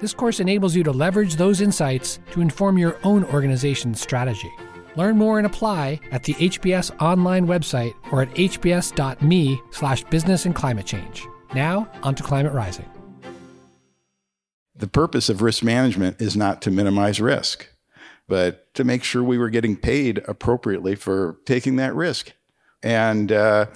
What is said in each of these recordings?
This course enables you to leverage those insights to inform your own organization's strategy. Learn more and apply at the HBS online website or at hbs.me slash business and climate change. Now, on to Climate Rising. The purpose of risk management is not to minimize risk, but to make sure we were getting paid appropriately for taking that risk. And uh,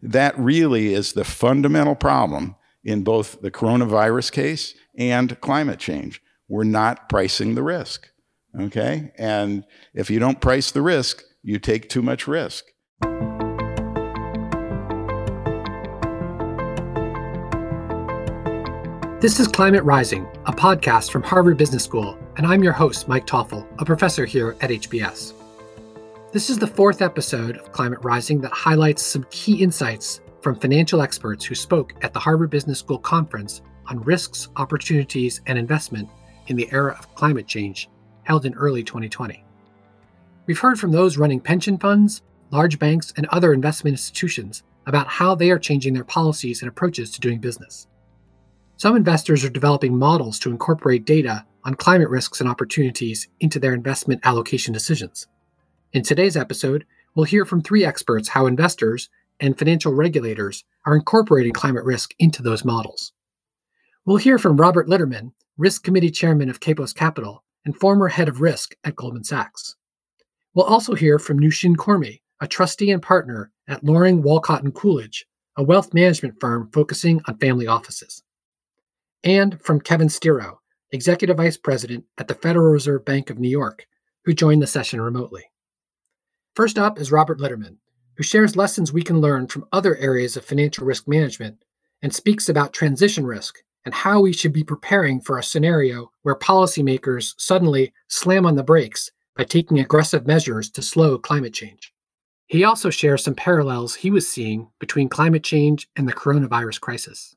that really is the fundamental problem in both the coronavirus case and climate change. We're not pricing the risk. Okay? And if you don't price the risk, you take too much risk. This is Climate Rising, a podcast from Harvard Business School, and I'm your host, Mike Toffel, a professor here at HBS. This is the fourth episode of Climate Rising that highlights some key insights from financial experts who spoke at the Harvard Business School conference on risks, opportunities, and investment in the era of climate change held in early 2020. We've heard from those running pension funds, large banks, and other investment institutions about how they are changing their policies and approaches to doing business. Some investors are developing models to incorporate data on climate risks and opportunities into their investment allocation decisions. In today's episode, we'll hear from three experts how investors and financial regulators are incorporating climate risk into those models. We'll hear from Robert Litterman, Risk Committee Chairman of Kepos Capital and former head of risk at Goldman Sachs. We'll also hear from Nushin Kormi, a trustee and partner at Loring, Wolcott and Coolidge, a wealth management firm focusing on family offices. And from Kevin Stiroh, executive vice president at the Federal Reserve Bank of New York, who joined the session remotely. First up is Robert Litterman, who shares lessons we can learn from other areas of financial risk management and speaks about transition risk and how we should be preparing for a scenario where policymakers suddenly slam on the brakes by taking aggressive measures to slow climate change. He also shares some parallels he was seeing between climate change and the coronavirus crisis.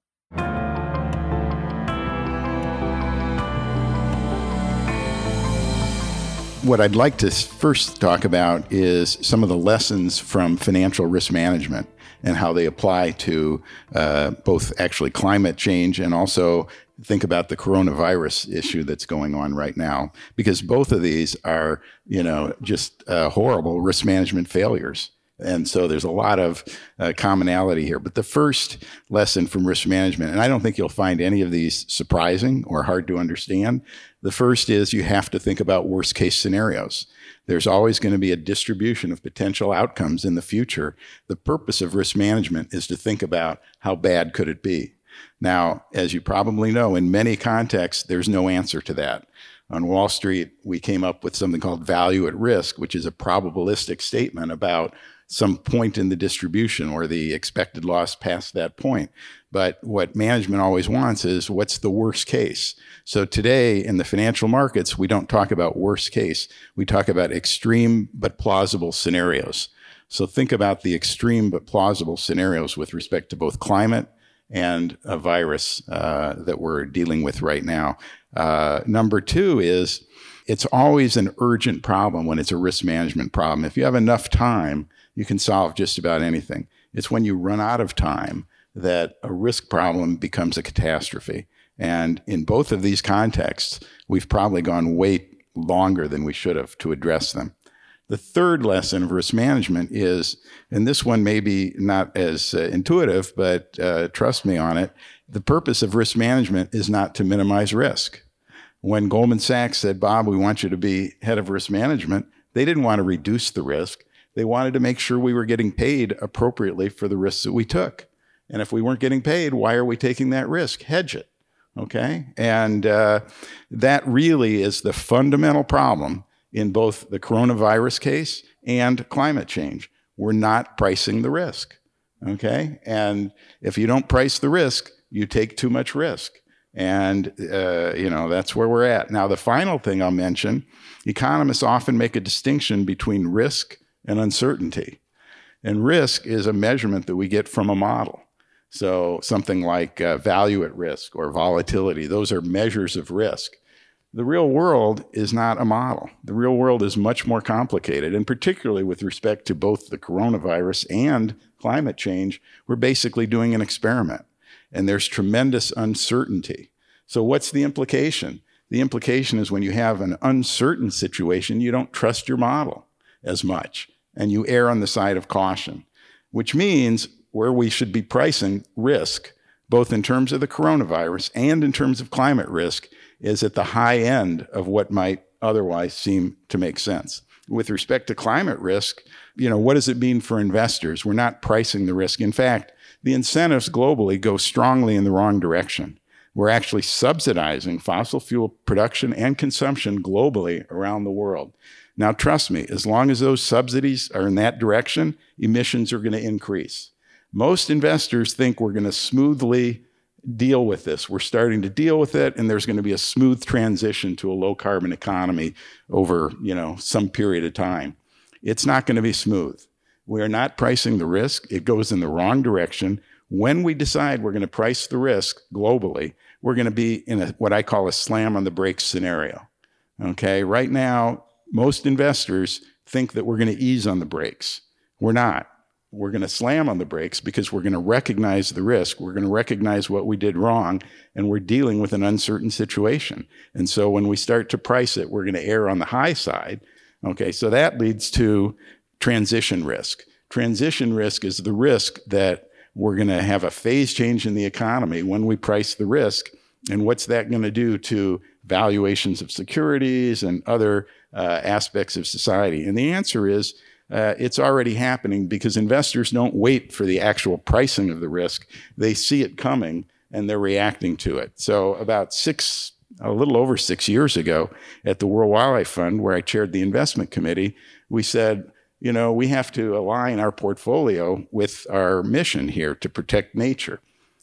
What I'd like to first talk about is some of the lessons from financial risk management and how they apply to uh, both actually climate change and also think about the coronavirus issue that's going on right now because both of these are you know just uh, horrible risk management failures and so there's a lot of uh, commonality here. But the first lesson from risk management, and I don't think you'll find any of these surprising or hard to understand. The first is you have to think about worst case scenarios. There's always going to be a distribution of potential outcomes in the future. The purpose of risk management is to think about how bad could it be. Now, as you probably know, in many contexts, there's no answer to that. On Wall Street, we came up with something called value at risk, which is a probabilistic statement about some point in the distribution or the expected loss past that point. But what management always wants is what's the worst case? So today in the financial markets, we don't talk about worst case. We talk about extreme but plausible scenarios. So think about the extreme but plausible scenarios with respect to both climate and a virus uh, that we're dealing with right now. Uh, number two is it's always an urgent problem when it's a risk management problem. If you have enough time, you can solve just about anything. It's when you run out of time that a risk problem becomes a catastrophe. And in both of these contexts, we've probably gone way longer than we should have to address them. The third lesson of risk management is, and this one may be not as uh, intuitive, but uh, trust me on it, the purpose of risk management is not to minimize risk. When Goldman Sachs said, Bob, we want you to be head of risk management, they didn't want to reduce the risk. They wanted to make sure we were getting paid appropriately for the risks that we took. And if we weren't getting paid, why are we taking that risk? Hedge it. Okay. And uh, that really is the fundamental problem in both the coronavirus case and climate change. We're not pricing the risk. Okay. And if you don't price the risk, you take too much risk. And, uh, you know, that's where we're at. Now, the final thing I'll mention economists often make a distinction between risk and uncertainty. And risk is a measurement that we get from a model. So, something like uh, value at risk or volatility, those are measures of risk. The real world is not a model. The real world is much more complicated, and particularly with respect to both the coronavirus and climate change, we're basically doing an experiment and there's tremendous uncertainty. So, what's the implication? The implication is when you have an uncertain situation, you don't trust your model as much and you err on the side of caution, which means where we should be pricing risk, both in terms of the coronavirus and in terms of climate risk, is at the high end of what might otherwise seem to make sense. With respect to climate risk, you know, what does it mean for investors? We're not pricing the risk. In fact, the incentives globally go strongly in the wrong direction. We're actually subsidizing fossil fuel production and consumption globally around the world. Now, trust me, as long as those subsidies are in that direction, emissions are going to increase. Most investors think we're going to smoothly deal with this. We're starting to deal with it, and there's going to be a smooth transition to a low carbon economy over, you know, some period of time. It's not going to be smooth. We are not pricing the risk. It goes in the wrong direction. When we decide we're going to price the risk globally, we're going to be in a, what I call a slam on the brakes scenario. Okay. Right now, most investors think that we're going to ease on the brakes. We're not. We're going to slam on the brakes because we're going to recognize the risk. We're going to recognize what we did wrong, and we're dealing with an uncertain situation. And so when we start to price it, we're going to err on the high side. Okay, so that leads to transition risk. Transition risk is the risk that we're going to have a phase change in the economy when we price the risk. And what's that going to do to valuations of securities and other uh, aspects of society? And the answer is uh, it's already happening because investors don't wait for the actual pricing of the risk. They see it coming and they're reacting to it. So, about six, a little over six years ago at the World Wildlife Fund, where I chaired the investment committee, we said, you know, we have to align our portfolio with our mission here to protect nature.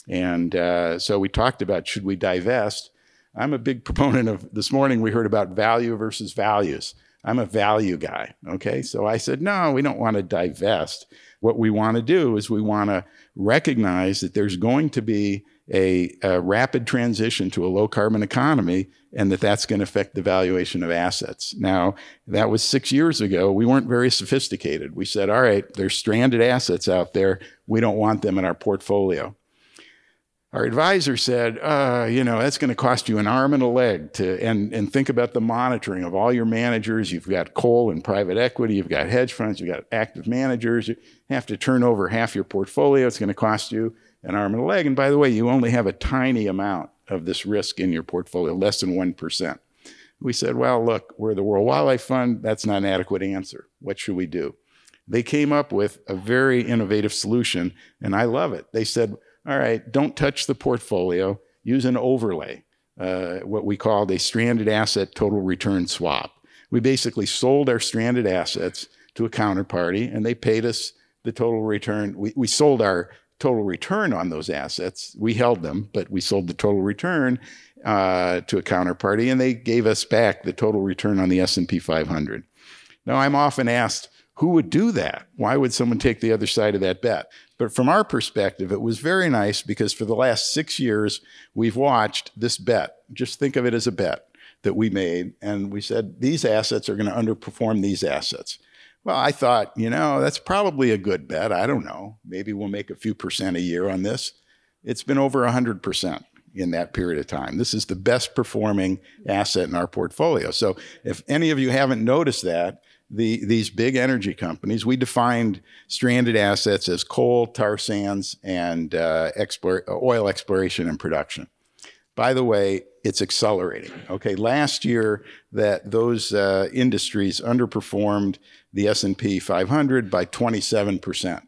And uh, so we talked about should we divest? I'm a big proponent of this morning we heard about value versus values. I'm a value guy. Okay. So I said, no, we don't want to divest. What we want to do is we want to recognize that there's going to be a, a, rapid transition to a low carbon economy and that that's going to affect the valuation of assets. Now, that was six years ago. We weren't very sophisticated. We said, all right, there's stranded assets out there. We don't want them in our portfolio. Our advisor said, uh, you know, that's going to cost you an arm and a leg to, and, and think about the monitoring of all your managers. You've got coal and private equity, you've got hedge funds, you've got active managers. You have to turn over half your portfolio. It's going to cost you an arm and a leg. And by the way, you only have a tiny amount of this risk in your portfolio, less than 1%. We said, well, look, we're the World Wildlife Fund. That's not an adequate answer. What should we do? They came up with a very innovative solution, and I love it. They said, all right, don't touch the portfolio, use an overlay, uh, what we called a stranded asset total return swap. We basically sold our stranded assets to a counterparty, and they paid us the total return. We, we sold our total return on those assets. We held them, but we sold the total return uh, to a counterparty, and they gave us back the total return on the S&P 500. Now, I'm often asked, who would do that? Why would someone take the other side of that bet? But from our perspective, it was very nice because for the last six years, we've watched this bet. Just think of it as a bet that we made. And we said, these assets are going to underperform these assets. Well, I thought, you know, that's probably a good bet. I don't know. Maybe we'll make a few percent a year on this. It's been over 100% in that period of time. This is the best performing asset in our portfolio. So if any of you haven't noticed that, the, these big energy companies, we defined stranded assets as coal, tar sands, and uh, explore, oil exploration and production. By the way, it's accelerating. Okay, last year that those uh, industries underperformed the S&P 500 by 27 percent.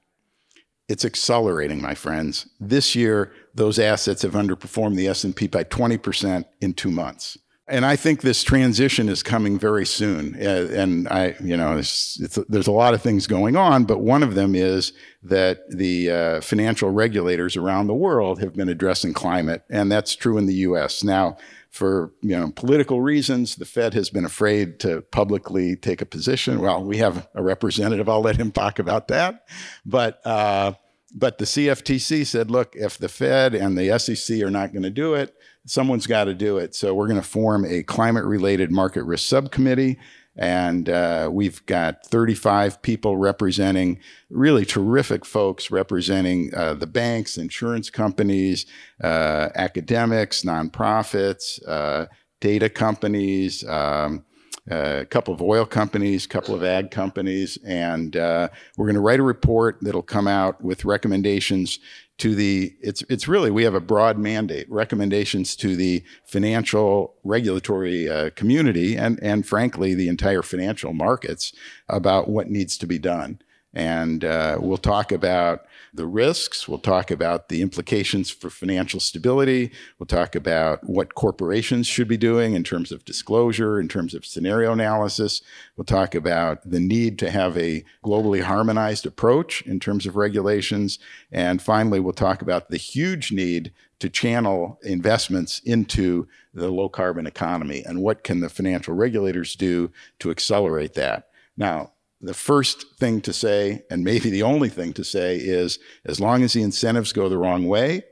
It's accelerating, my friends. This year, those assets have underperformed the S&P by 20 percent in two months. And I think this transition is coming very soon. Uh, and I, you know, it's, it's, there's a lot of things going on, but one of them is that the uh, financial regulators around the world have been addressing climate, and that's true in the U.S. Now, for you know political reasons, the Fed has been afraid to publicly take a position. Well, we have a representative. I'll let him talk about that, but. Uh, but the CFTC said, look, if the Fed and the SEC are not going to do it, someone's got to do it. So we're going to form a climate related market risk subcommittee. And uh, we've got 35 people representing really terrific folks representing uh, the banks, insurance companies, uh, academics, nonprofits, uh, data companies. Um, uh, a couple of oil companies, a couple of ag companies, and uh, we're going to write a report that'll come out with recommendations to the it's it's really we have a broad mandate recommendations to the financial regulatory uh, community and and frankly the entire financial markets about what needs to be done and uh, we'll talk about the risks. We'll talk about the implications for financial stability. We'll talk about what corporations should be doing in terms of disclosure, in terms of scenario analysis. We'll talk about the need to have a globally harmonized approach in terms of regulations. And finally, we'll talk about the huge need to channel investments into the low carbon economy and what can the financial regulators do to accelerate that. Now, the first thing to say, and maybe the only thing to say, is as long as the incentives go the wrong way,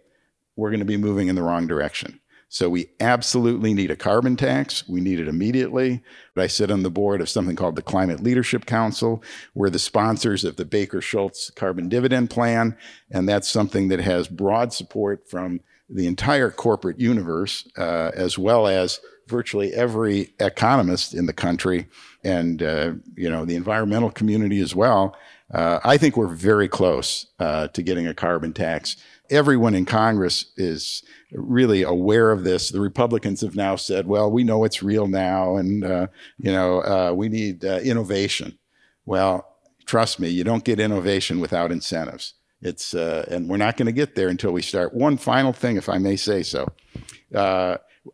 we're going to be moving in the wrong direction. So we absolutely need a carbon tax. We need it immediately. But I sit on the board of something called the Climate Leadership Council. We're the sponsors of the Baker Shultz Carbon Dividend Plan, and that's something that has broad support from the entire corporate universe, uh, as well as virtually every economist in the country and uh, you know the environmental community as well. Uh, I think we're very close uh, to getting a carbon tax. Everyone in Congress is really aware of this. The Republicans have now said, "Well, we know it's real now, and uh, you know uh, we need uh, innovation." Well, trust me, you don't get innovation without incentives. It's and we're not going to get there until we start. One final thing, if I may say so.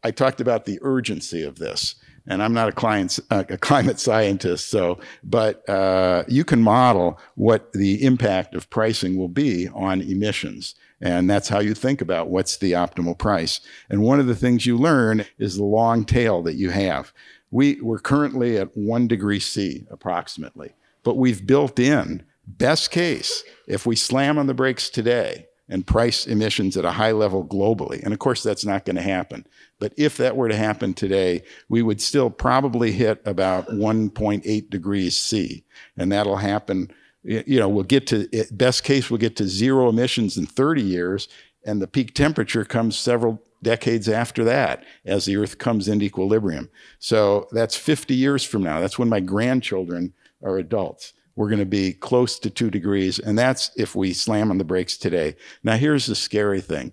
I talked about the urgency of this and I'm not a, client, a climate scientist, so but uh, you can model what the impact of pricing will be on emissions. And that's how you think about what's the optimal price. And one of the things you learn is the long tail that you have. We, we're currently at one degree C approximately, but we've built in, best case, if we slam on the brakes today, and price emissions at a high level globally. And of course, that's not going to happen. But if that were to happen today, we would still probably hit about 1.8 degrees C. And that'll happen, you know, we'll get to, eh, best case, we'll get to zero emissions in 30 years. And the peak temperature comes several decades after that as the earth comes into equilibrium. So that's 50 years from now. That's when my grandchildren are adults we're going to be close to two degrees. And that's if we slam on the brakes today. Now, here's the scary thing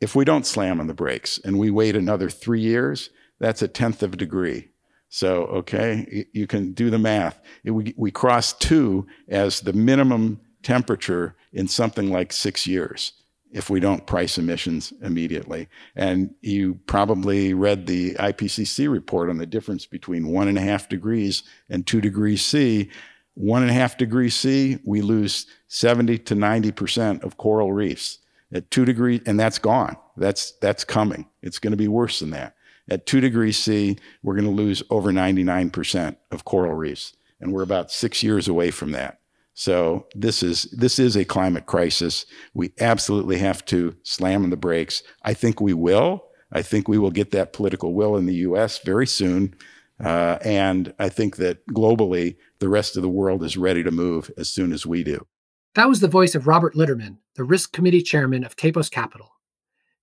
if we don't slam on the brakes and we wait another three years, that's a tenth of a degree. So, okay, you can do the math. We, we cross two as the minimum temperature in something like six years if we don't price emissions immediately. And you probably read the IPCC report on the difference between one and a half degrees and two degrees C one and a half degrees C, we lose 70 to 90% of coral reefs. At two degrees, and that's gone. That's, that's coming. It's going to be worse than that. At two degrees C, we're going to lose over 99% of coral reefs. And we're about six years away from that. So this is this is a climate crisis. We absolutely have to slam on the brakes. I think we will. I think we will get that political will in the U.S. very soon. Uh, and I think that globally, the rest of the world is ready to move as soon as we do. That was the voice of Robert Litterman, the Risk Committee Chairman of Kepos Capital.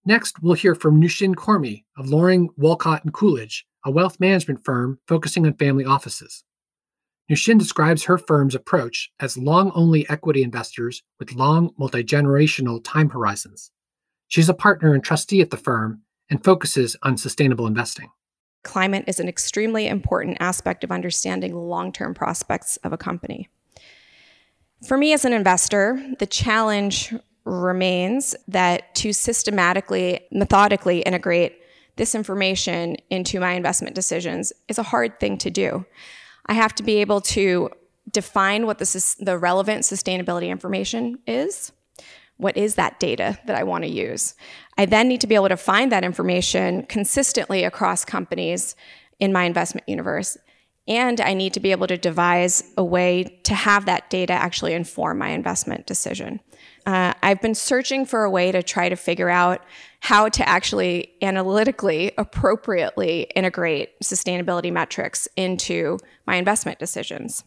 Next, we'll hear from Nushin Kormi of Loring, Wolcott, and Coolidge, a wealth management firm focusing on family offices. Nushin describes her firm's approach as long only equity investors with long multi generational time horizons. She's a partner and trustee at the firm and focuses on sustainable investing. Climate is an extremely important aspect of understanding the long term prospects of a company. For me as an investor, the challenge remains that to systematically, methodically integrate this information into my investment decisions is a hard thing to do. I have to be able to define what the, the relevant sustainability information is. What is that data that I want to use? I then need to be able to find that information consistently across companies in my investment universe. And I need to be able to devise a way to have that data actually inform my investment decision. Uh, I've been searching for a way to try to figure out how to actually analytically appropriately integrate sustainability metrics into my investment decisions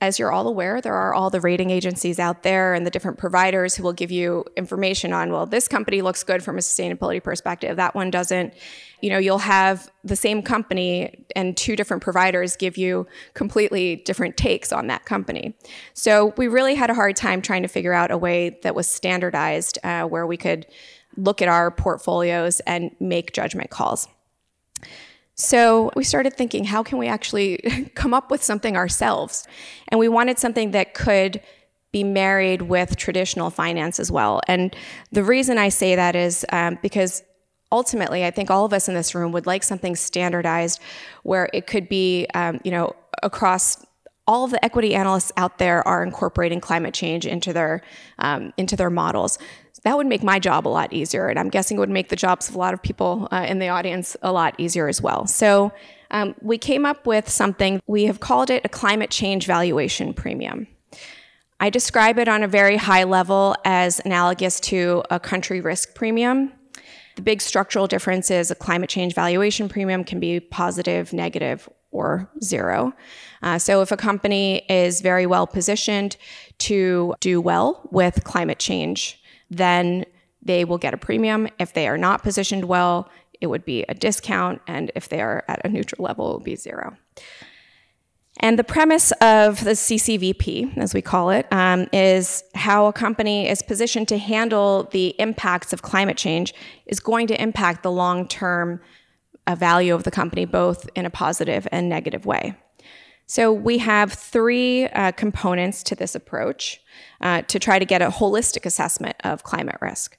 as you're all aware, there are all the rating agencies out there and the different providers who will give you information on, well, this company looks good from a sustainability perspective, that one doesn't. You know, you'll have the same company and two different providers give you completely different takes on that company. So we really had a hard time trying to figure out a way that was standardized uh, where we could look at our portfolios and make judgment calls. So we started thinking, how can we actually come up with something ourselves? And we wanted something that could be married with traditional finance as well. And the reason I say that is um, because ultimately, I think all of us in this room would like something standardized where it could be, um, you know, across all of the equity analysts out there are incorporating climate change into their um, into their models that would make my job a lot easier. And I'm guessing it would make the jobs of a lot of people uh, in the audience a lot easier as well. So um, we came up with something, we have called it a climate change valuation premium. I describe it on a very high level as analogous to a country risk premium. The big structural difference is a climate change valuation premium can be positive, negative, or zero. Uh, so if a company is very well positioned to do well with climate change, then they will get a premium. If they are not positioned well, it would be a discount. And if they are at a neutral level, it would be zero. And the premise of the CCVP, as we call it, um, is how a company is positioned to handle the impacts of climate change is going to impact the long term uh, value of the company, both in a positive and negative way. So we have three uh, components to this approach uh, to try to get a holistic assessment of climate risk.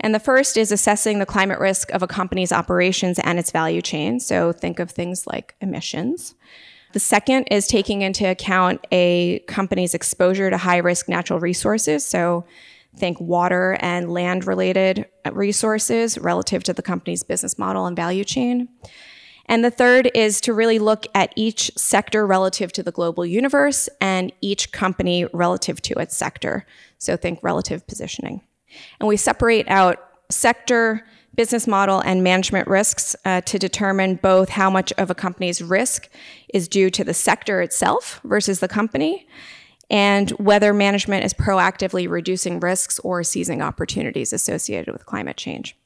And the first is assessing the climate risk of a company's operations and its value chain. So think of things like emissions. The second is taking into account a company's exposure to high risk natural resources. So think water and land related resources relative to the company's business model and value chain. And the third is to really look at each sector relative to the global universe and each company relative to its sector. So think relative positioning. And we separate out sector, business model, and management risks uh, to determine both how much of a company's risk is due to the sector itself versus the company, and whether management is proactively reducing risks or seizing opportunities associated with climate change.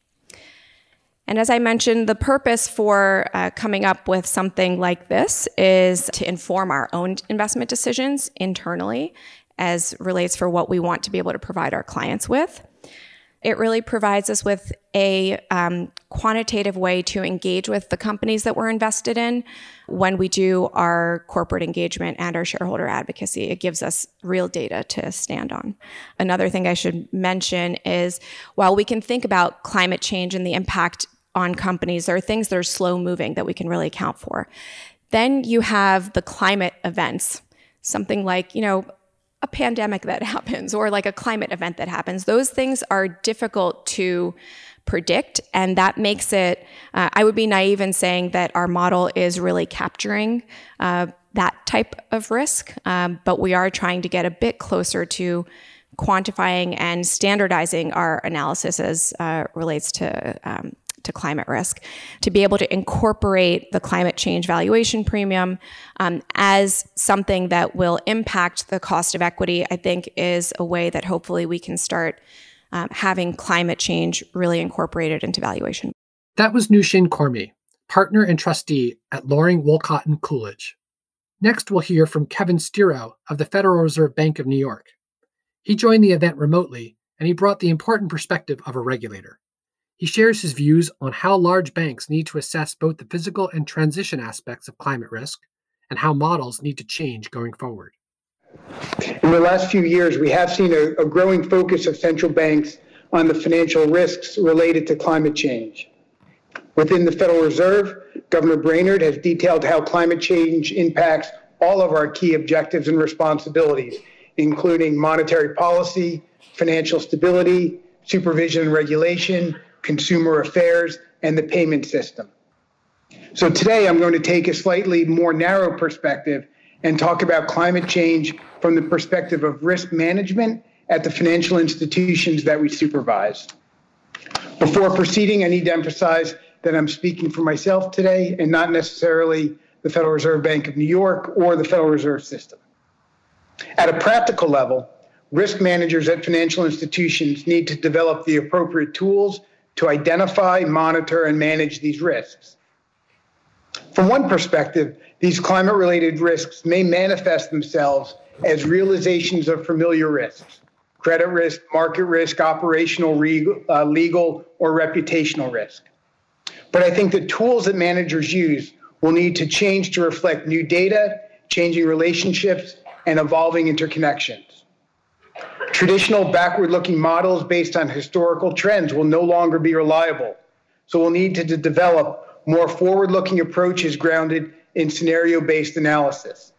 And as I mentioned, the purpose for uh, coming up with something like this is to inform our own investment decisions internally as relates for what we want to be able to provide our clients with. It really provides us with a um, quantitative way to engage with the companies that we're invested in when we do our corporate engagement and our shareholder advocacy. It gives us real data to stand on. Another thing I should mention is while we can think about climate change and the impact on companies. There are things that are slow moving that we can really account for. Then you have the climate events, something like, you know, a pandemic that happens or like a climate event that happens. Those things are difficult to predict, and that makes it, uh, I would be naive in saying that our model is really capturing uh, that type of risk, um, but we are trying to get a bit closer to quantifying and standardizing our analysis as uh, relates to um, to climate risk, to be able to incorporate the climate change valuation premium um, as something that will impact the cost of equity, I think is a way that hopefully we can start um, having climate change really incorporated into valuation. That was Nushin Kormi, partner and trustee at Loring, Wolcott and Coolidge. Next, we'll hear from Kevin Stiroh of the Federal Reserve Bank of New York. He joined the event remotely, and he brought the important perspective of a regulator. He shares his views on how large banks need to assess both the physical and transition aspects of climate risk and how models need to change going forward. In the last few years, we have seen a, a growing focus of central banks on the financial risks related to climate change. Within the Federal Reserve, Governor Brainard has detailed how climate change impacts all of our key objectives and responsibilities, including monetary policy, financial stability, supervision and regulation, consumer affairs, and the payment system. So today I'm going to take a slightly more narrow perspective and talk about climate change from the perspective of risk management at the financial institutions that we supervise. Before proceeding, I need to emphasize that I'm speaking for myself today and not necessarily the Federal Reserve Bank of New York or the Federal Reserve System. At a practical level, risk managers at financial institutions need to develop the appropriate tools to identify, monitor, and manage these risks. From one perspective, these climate related risks may manifest themselves as realizations of familiar risks credit risk, market risk, operational, uh, legal, or reputational risk. But I think the tools that managers use will need to change to reflect new data, changing relationships, and evolving interconnections. Traditional backward looking models based on historical trends will no longer be reliable. So we'll need to, develop more forward looking approaches grounded in scenario based analysis.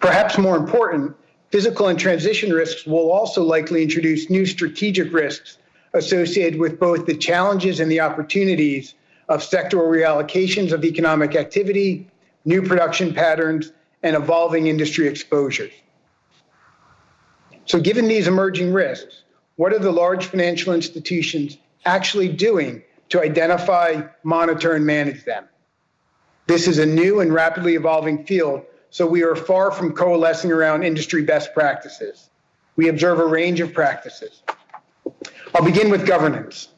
Perhaps more important, physical and transition risks will also likely introduce new strategic risks associated with both the challenges and the opportunities of sectoral reallocations of economic activity, new production patterns, and evolving industry exposures. So, given these emerging risks, what are the large financial institutions actually doing to identify, monitor, and manage them? This is a new and rapidly evolving field, so we are far from coalescing around industry best practices. We observe a range of practices. I'll begin with governance.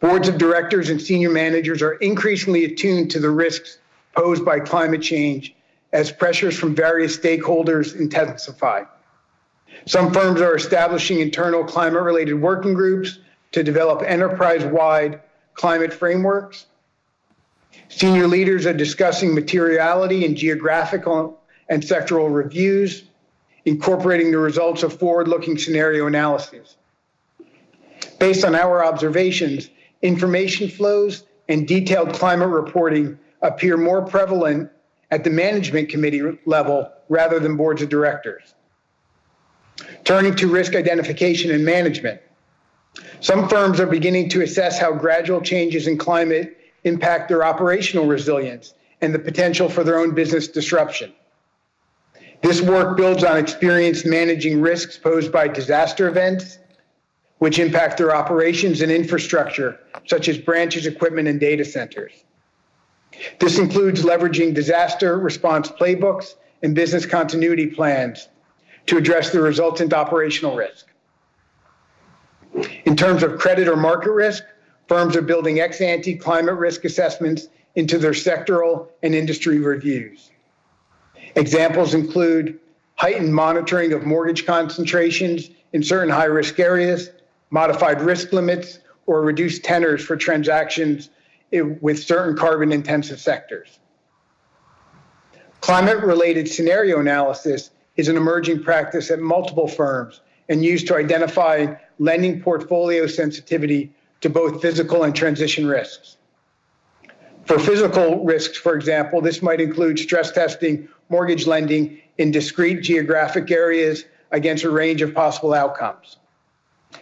Boards of directors and senior managers are increasingly attuned to the risks posed by climate change as pressures from various stakeholders intensify. Some firms are establishing internal climate related working groups to develop enterprise wide climate frameworks. Senior leaders are discussing materiality and geographical and sectoral reviews, incorporating the results of forward looking scenario analyses. Based on our observations, information flows and detailed climate reporting appear more prevalent at the management committee level rather than boards of directors. Turning to risk identification and management, some firms are beginning to assess how gradual changes in climate impact their operational resilience and the potential for their own business disruption. This work builds on experience managing risks posed by disaster events which impact their operations and infrastructure, such as branches, equipment, and data centers. This includes leveraging disaster response playbooks and business continuity plans to address the resultant operational risk. In terms of credit or market risk, firms are building ex ante climate risk assessments into their sectoral and industry reviews. Examples include heightened monitoring of mortgage concentrations in certain high risk areas, modified risk limits, or reduced tenors for transactions with certain carbon intensive sectors. Climate related scenario analysis is an emerging practice at multiple firms and used to identify lending portfolio sensitivity to both physical and transition risks. For physical risks, for example, this might include stress testing mortgage lending in discrete geographic areas against a range of possible outcomes.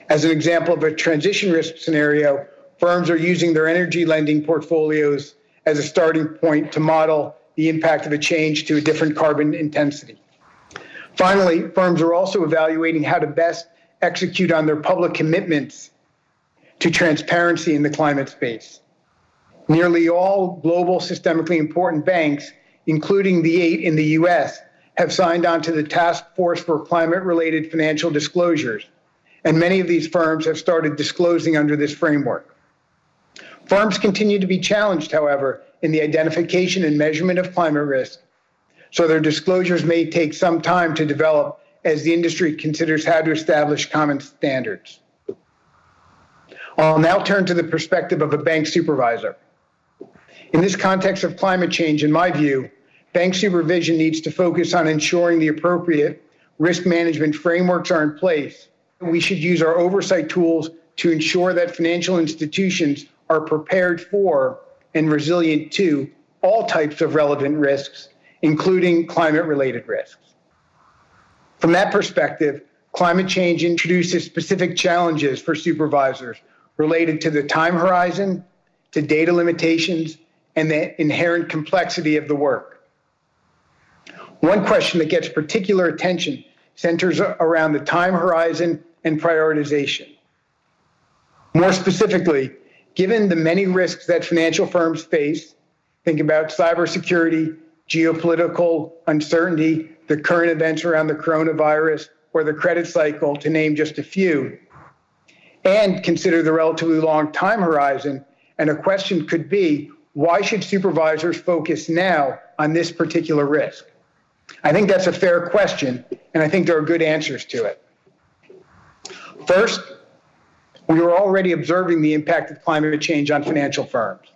As an example of a transition risk scenario, firms are using their energy lending portfolios as a starting point to model the impact of a change to a different carbon intensity. Finally, firms are also evaluating how to best execute on their public commitments to transparency in the climate space. Nearly all global systemically important banks, including the eight in the US, have signed on to the Task Force for Climate Related Financial Disclosures, and many of these firms have started disclosing under this framework. Firms continue to be challenged, however, in the identification and measurement of climate risk, so their disclosures may take some time to develop as the industry considers how to establish common standards. I'll now turn to the perspective of a bank supervisor. In this context of climate change, in my view, bank supervision needs to focus on ensuring the appropriate risk management frameworks are in place we should use our oversight tools to ensure that financial institutions are prepared for and resilient to all types of relevant risks, including climate related risks. From that perspective, climate change introduces specific challenges for supervisors related to the time horizon, to data limitations, and the inherent complexity of the work. One question that gets particular attention centers around the time horizon and prioritization. More specifically, given the many risks that financial firms face, think about cybersecurity, geopolitical uncertainty, the current events around the coronavirus, or the credit cycle, to name just a few, and consider the relatively long time horizon. And a question could be why should supervisors focus now on this particular risk? I think that's a fair question, and I think there are good answers to it. First, we are already observing the impact of climate change on financial firms.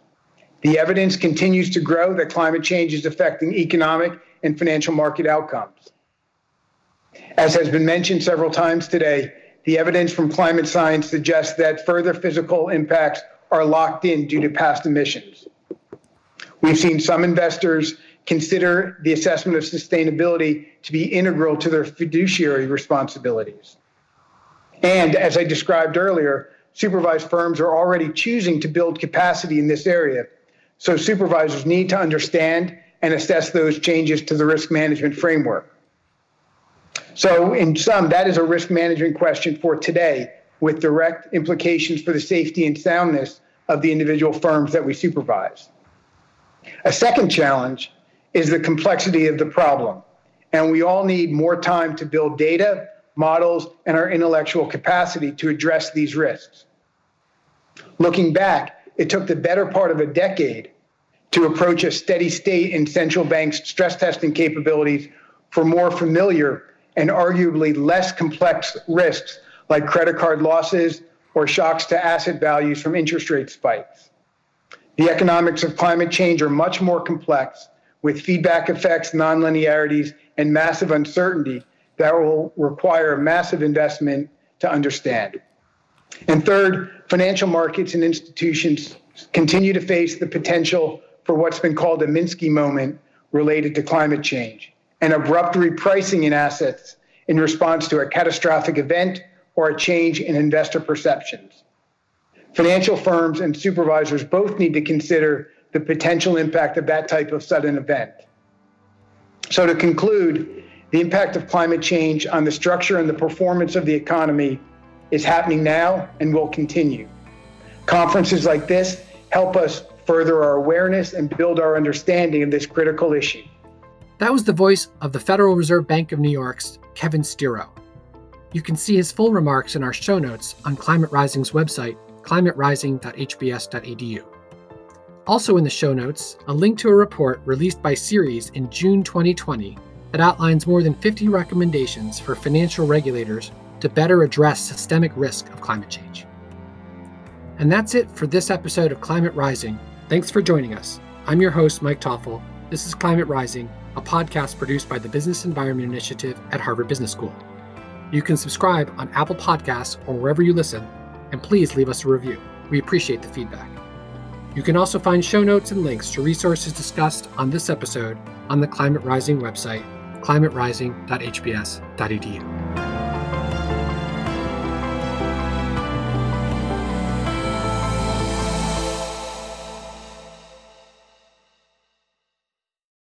The evidence continues to grow that climate change is affecting economic and financial market outcomes. As has been mentioned several times today, the evidence from climate science suggests that further physical impacts are locked in due to past emissions. We've seen some investors consider the assessment of sustainability to be integral to their fiduciary responsibilities. And as I described earlier, supervised firms are already choosing to build capacity in this area. So supervisors need to understand and assess those changes to the risk management framework. So, in sum, that is a risk management question for today with direct implications for the safety and soundness of the individual firms that we supervise. A second challenge is the complexity of the problem, and we all need more time to build data, models, and our intellectual capacity to address these risks. Looking back, it took the better part of a decade to approach a steady state in central banks' stress testing capabilities for more familiar and arguably less complex risks like credit card losses or shocks to asset values from interest rate spikes. The economics of climate change are much more complex with feedback effects, nonlinearities, and massive uncertainty that will require massive investment to understand. And third, financial markets and institutions continue to face the potential for what's been called a Minsky moment related to climate change, an abrupt repricing in assets in response to a catastrophic event or a change in investor perceptions. Financial firms and supervisors both need to consider the potential impact of that type of sudden event. So, to conclude, the impact of climate change on the structure and the performance of the economy is happening now and will continue. Conferences like this help us further our awareness and build our understanding of this critical issue. That was the voice of the Federal Reserve Bank of New York's Kevin Stiroh. You can see his full remarks in our show notes on Climate Rising's website, climaterising.hbs.edu. Also in the show notes, a link to a report released by Ceres in June 2020 that outlines more than 50 recommendations for financial regulators to better address systemic risk of climate change. And that's it for this episode of Climate Rising Thanks for joining us. I'm your host, Mike Toffel. This is Climate Rising, a podcast produced by the Business Environment Initiative at Harvard Business School. You can subscribe on Apple Podcasts or wherever you listen, and please leave us a review. We appreciate the feedback. You can also find show notes and links to resources discussed on this episode on the Climate Rising website, climaterising.hbs.edu.